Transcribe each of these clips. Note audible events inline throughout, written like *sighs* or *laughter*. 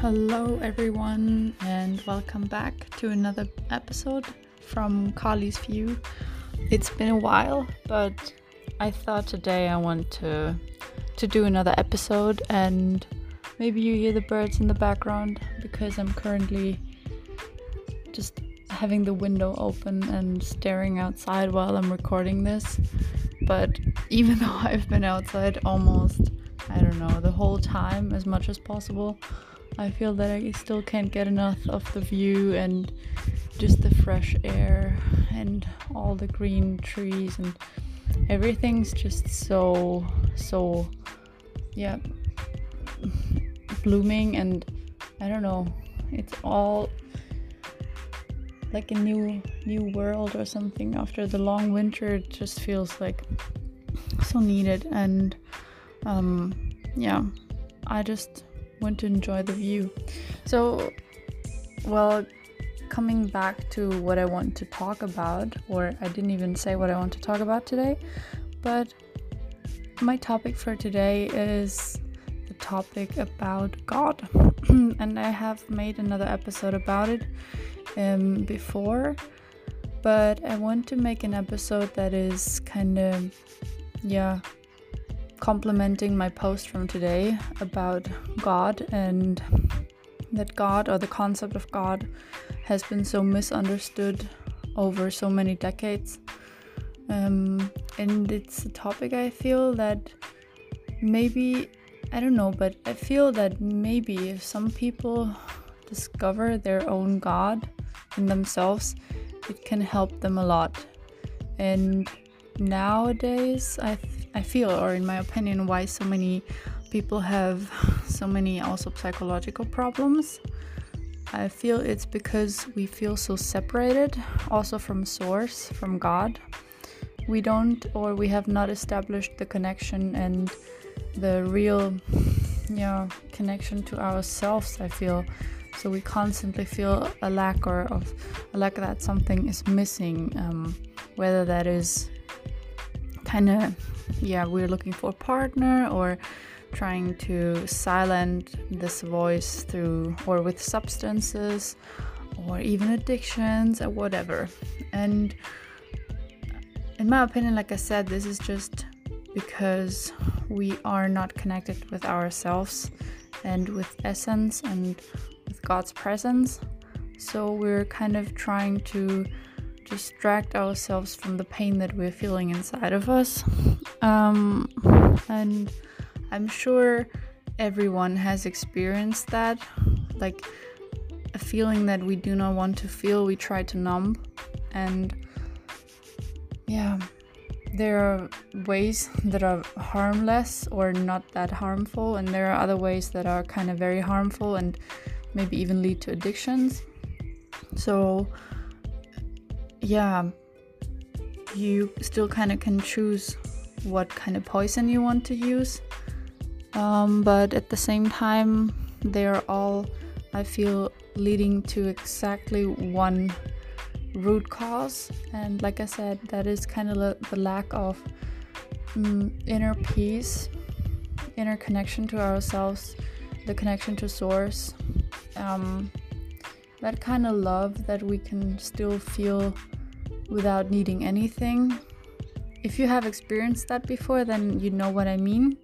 Hello, everyone, and welcome back to another episode from Carly's View. It's been a while, but I thought today I want to to do another episode, and maybe you hear the birds in the background because I'm currently just having the window open and staring outside while I'm recording this. But even *laughs* though I've been outside almost, I don't know, the whole time as much as possible, I feel that I still can't get enough of the view and just the fresh air and all the green trees and everything's just so so yeah blooming and I don't know it's all like a new new world or something after the long winter it just feels like so needed and um yeah I just want to enjoy the view. So, well, coming back to what I want to talk about, or I didn't even say what I want to talk about today, but my topic for today is the topic about God. *clears throat* and I have made another episode about it um, before, but I want to make an episode that is kind of, yeah, complementing my post from today about God and that God or the concept of God has been so misunderstood over so many decades. Um, and it's a topic I feel that maybe, I don't know, but I feel that maybe if some people discover their own God in themselves, it can help them a lot. And nowadays, I I feel, or in my opinion, why so many people have so many also psychological problems. I feel it's because we feel so separated, also from Source, from God. We don't, or we have not established the connection and the real, yeah, connection to ourselves. I feel so we constantly feel a lack or of a lack that something is missing, um, whether that is kind of yeah we're looking for a partner or trying to silence this voice through or with substances or even addictions or whatever. And in my opinion like i said this is just because we are not connected with ourselves and with essence and with god's presence. So we're kind of trying to distract ourselves from the pain that we're feeling inside of us. Um, and I'm sure everyone has experienced that like a feeling that we do not want to feel, we try to numb. And yeah, there are ways that are harmless or not that harmful, and there are other ways that are kind of very harmful and maybe even lead to addictions. So, yeah, you still kind of can choose what kind of poison you want to use. Um, but at the same time, they are all, I feel, leading to exactly one root cause. And like I said, that is kind of the lack of um, inner peace, inner connection to ourselves, the connection to source. Um, that kind of love that we can still feel without needing anything. If you have experienced that before, then you know what I mean.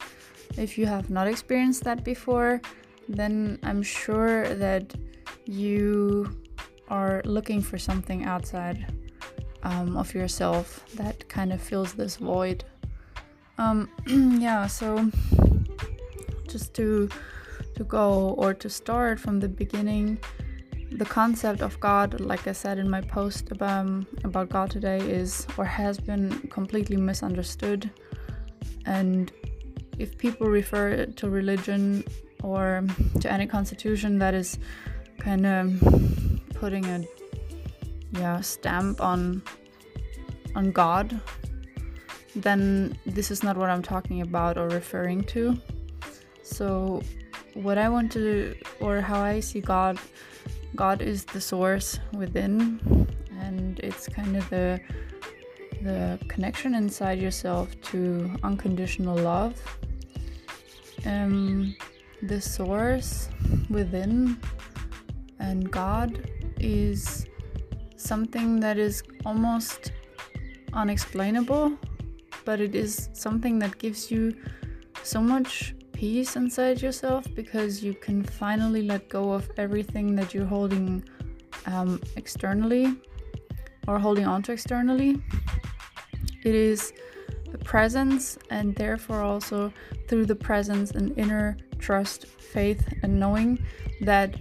If you have not experienced that before, then I'm sure that you are looking for something outside um, of yourself that kind of fills this void. Um, *clears throat* yeah, so just to to go or to start from the beginning the concept of God, like I said in my post about, about God today, is or has been completely misunderstood. And if people refer to religion or to any constitution that is kind of putting a yeah stamp on on God, then this is not what I'm talking about or referring to. So, what I want to, or how I see God God is the source within, and it's kind of the the connection inside yourself to unconditional love. Um, the source within and God is something that is almost unexplainable, but it is something that gives you so much peace inside yourself because you can finally let go of everything that you're holding um, externally or holding on to externally. It is the presence, and therefore also through the presence, an inner trust, faith, and knowing that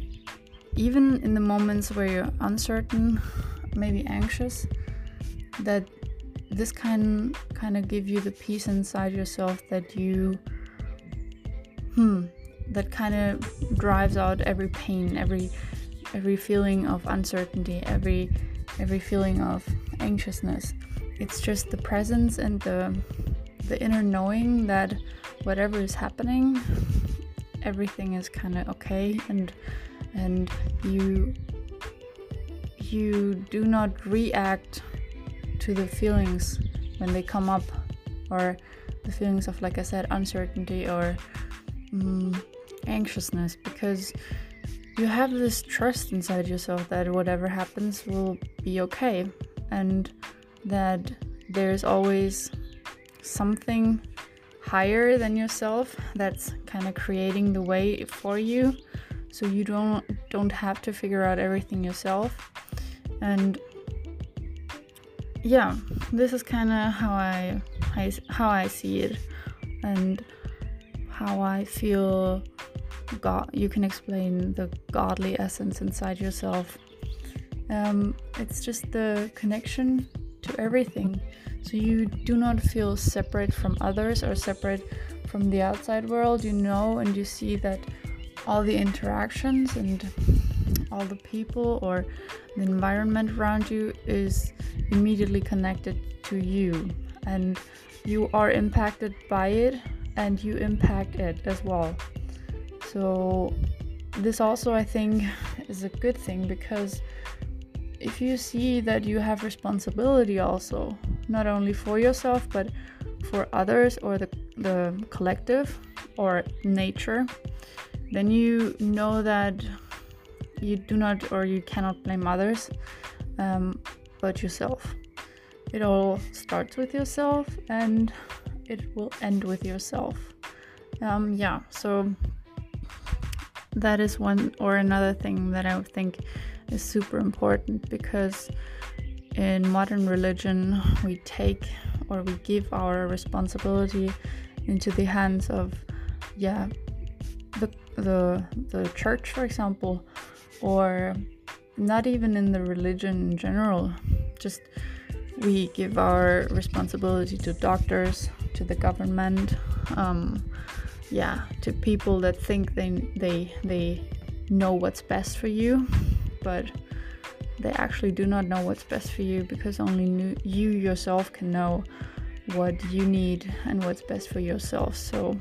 even in the moments where you're uncertain, maybe anxious, that this can kind of give you the peace inside yourself that you hmm. That kind of drives out every pain every every feeling of uncertainty every every feeling of anxiousness. It's just the presence and the the inner knowing that whatever is happening everything is kind of okay and and you you do not react to the feelings when they come up or the feelings of like i said uncertainty or um, anxiousness because you have this trust inside yourself that whatever happens will be okay and that there's always something higher than yourself that's kind of creating the way for you. So you don't don't have to figure out everything yourself. And yeah this is kind of how I, I how i see it. And how i feel god you can explain the godly essence inside yourself. Um, it's just the connection to everything. So you do not feel separate from others or separate from the outside world. You know and you see that all the interactions and all the people or the environment around you is immediately connected to you. And you are impacted by it and you impact it as well. So, this also I think *laughs* is a good thing because if you see that you have responsibility also, not only for yourself but for others or the, the collective or nature, then you know that you do not or you cannot blame others um, but yourself. It all starts with yourself and it will end with yourself. Um, yeah, so that is one or another thing that I think is super important because in modern religion we take or we give our responsibility into the hands of yeah the the the church for example or not even in the religion in general. Just we give our responsibility to doctors, to the government, um, yeah, to people that think they they they know what's best for you, but they actually do not know what's best for you because only you yourself can know what you need and what's best for yourself. So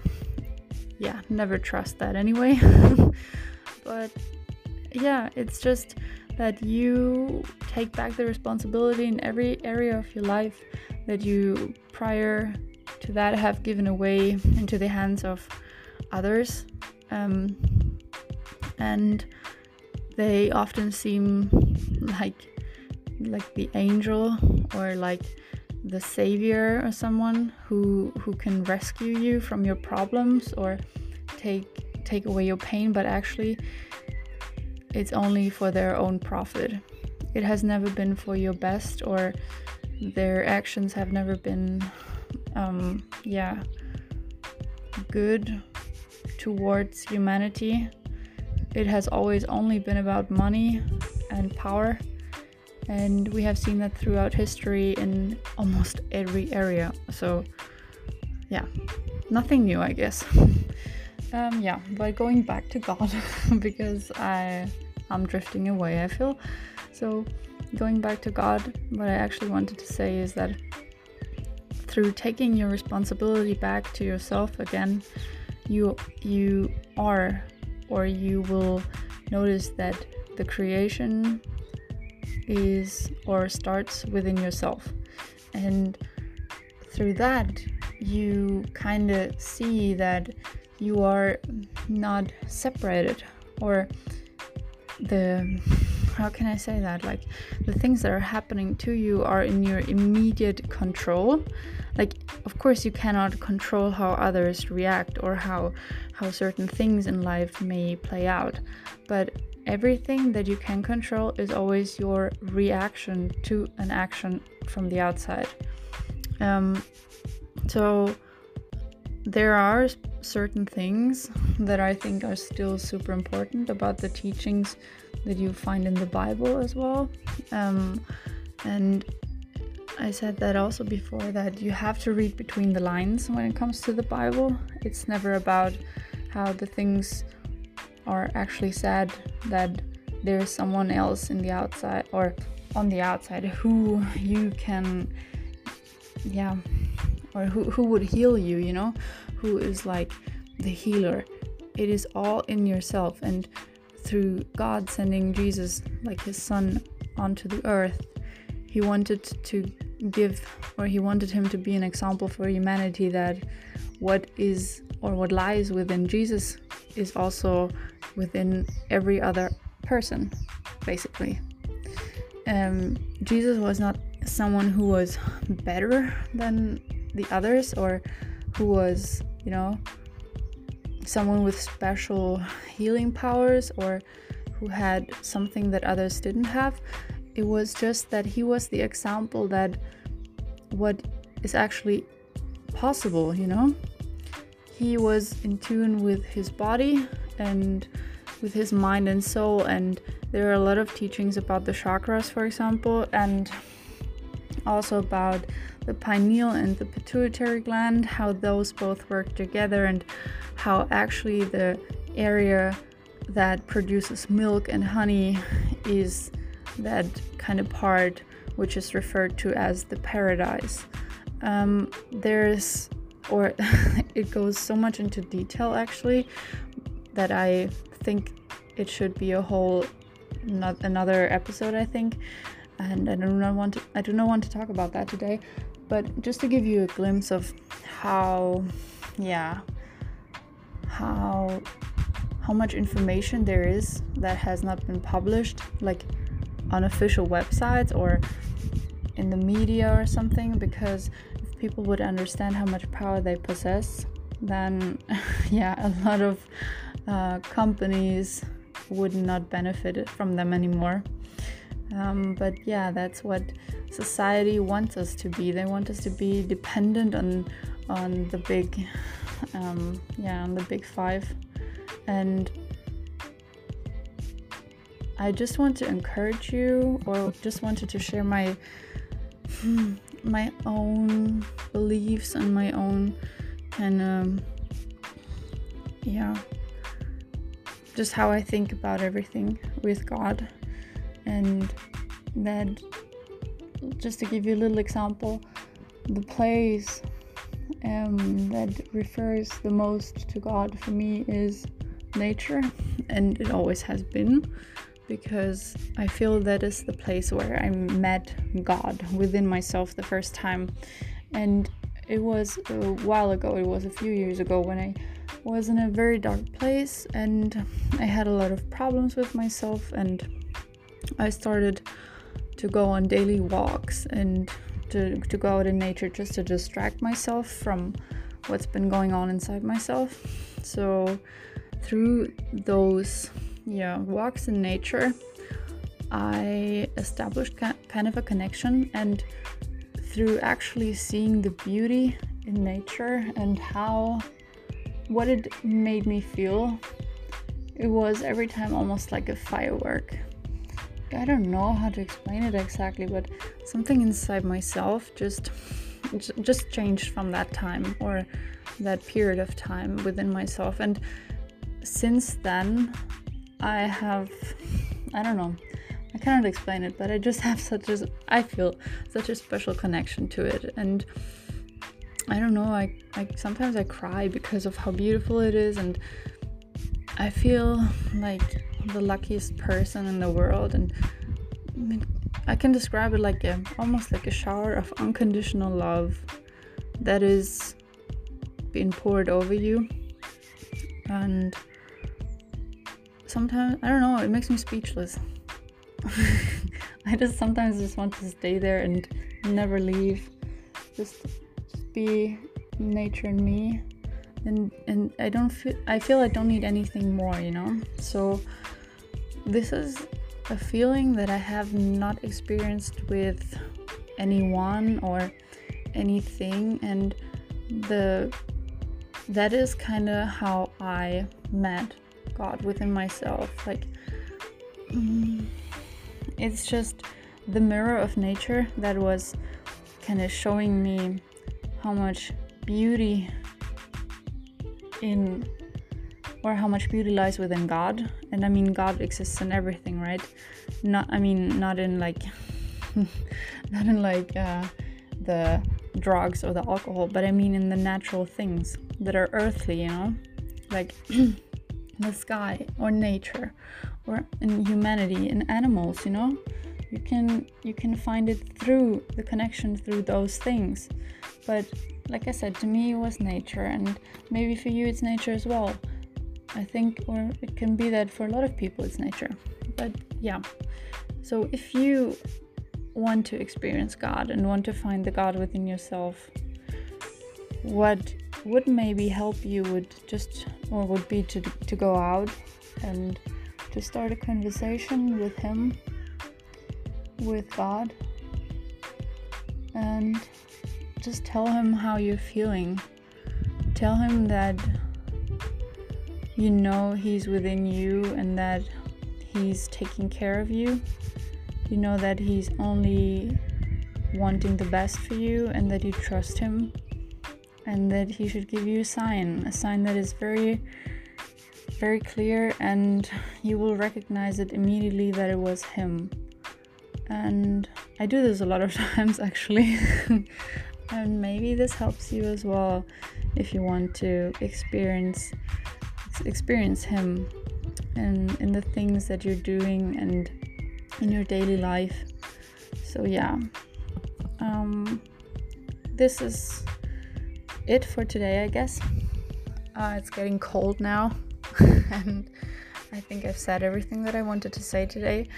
yeah, never trust that anyway. *laughs* but yeah, it's just that you take back the responsibility in every area of your life that you prior to that have given away into the hands of others. Um, and they often seem like like the angel or like the savior or someone who who can rescue you from your problems or take take away your pain but actually it's only for their own profit. It has never been for your best, or their actions have never been, um, yeah, good towards humanity. It has always only been about money and power, and we have seen that throughout history in almost every area. So, yeah, nothing new, I guess. *laughs* Um, yeah, but going back to God *laughs* because I am drifting away, I feel. So, going back to God, what I actually wanted to say is that through taking your responsibility back to yourself again, you you are or you will notice that the creation is or starts within yourself. And through that, you kind of see that you are not separated or the how can I say that? Like the things that are happening to you are in your immediate control. Like of course you cannot control how others react or how how certain things in life may play out. But everything that you can control is always your reaction to an action from the outside. Um, so there are certain things that I think are still super important about the teachings that you find in the Bible as well. Um, and I said that also before that you have to read between the lines when it comes to the Bible. It's never about how the things are actually said that there's someone else in the outside or on the outside who you can yeah or who, who would heal you you know who is like the healer it is all in yourself and through god sending jesus like his son onto the earth he wanted to give or he wanted him to be an example for humanity that what is or what lies within jesus is also within every other person basically um, jesus was not someone who was better than the others or who was, you know, someone with special healing powers or who had something that others didn't have. It was just that he was the example that what is actually possible, you know? He was in tune with his body and with his mind and soul, and there are a lot of teachings about the chakras, for example, and also about the pineal and the pituitary gland, how those both work together, and how actually the area that produces milk and honey is that kind of part which is referred to as the paradise. Um, there's, or *laughs* it goes so much into detail actually, that I think it should be a whole not another episode I think and I do not want to I do not want to talk about that today but just to give you a glimpse of how yeah how how much information there is that has not been published like on official websites or in the media or something because if people would understand how much power they possess then *laughs* yeah a lot of uh, companies would not benefit from them anymore um, but yeah that's what society wants us to be. They want us to be dependent on on the big, um, yeah, on the big five, and I just want to encourage you, or just wanted to share my *sighs* my own beliefs and my own and of yeah. Just how I think about everything with God and that just to give you a little example, the place um, that refers the most to God for me is nature, and it always has been because I feel that is the place where I met God within myself the first time. And it was a while ago, it was a few years ago when I was in a very dark place and I had a lot of problems with myself, and I started to go on daily walks and to, to go out in nature just to distract myself from what's been going on inside myself. So, through those yeah walks in nature, I established kind of a connection, and through actually seeing the beauty in nature and how what it made me feel, it was every time almost like a firework. I don't know how to explain it exactly, but something inside myself just just changed from that time or that period of time within myself. And since then I have I don't know. I cannot explain it but I just *laughs* have such a I feel such a special connection to it. And I don't know I, I sometimes I cry because of how beautiful it is. And I feel like the luckiest person in the world. And I can describe it like a almost like a shower of unconditional love that is being poured over you. And sometimes, I don't know, it makes me speechless. *laughs* I just sometimes just want to stay there and never leave. Just, just be nature and me. And and I don't feel I feel I don't need anything more, you know? So this is a feeling that I have not experienced with anyone or anything and the that is kind of how I met God within myself like mm, it's just the mirror of nature that was kind of showing me how much beauty in or how much beauty lies within God. And I mean, God exists in everything, right? Not, I mean, not in like, *laughs* not in like uh, the drugs or the alcohol, but I mean in the natural things that are earthly, you know, like *clears throat* the sky or nature or in humanity in animals, you know. You can you can find it through the connection through those things, but like I said, to me it was nature, and maybe for you it's nature as well I think, or it can be that for a lot of people it's nature. But yeah, so if you want to experience God and want to find the God within yourself, what would maybe help you would just, or would be to, to go out and to start a conversation with Him, with God, and just tell Him how you're feeling. Tell Him that you know He's within you and that He's taking care of you. You know that He's only wanting the best for you and that you trust Him and that He should give you a sign, a sign that is very, very clear and you will recognize it immediately that it was Him. And I do this a lot of *laughs* times actually. *laughs* and maybe this helps you as well if you want to experience experience Him and in the things that you're doing and in your daily life. So, yeah, um, this is it for today, I guess. Uh, it's getting cold now, *laughs* and I think I've said everything that I wanted to say today.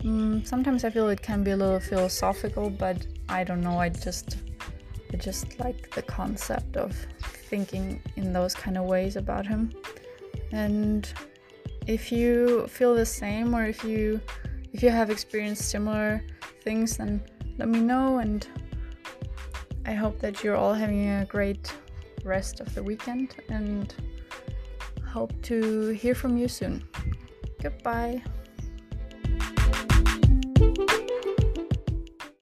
Mm, sometimes I feel it can be a little philosophical, but I don't know. I just, I just like the concept of thinking in those kind of ways about him. And if you feel the same or if you if you have experienced similar things then let me know and I hope that you're all having a great rest of the weekend and hope to hear from you soon. Goodbye.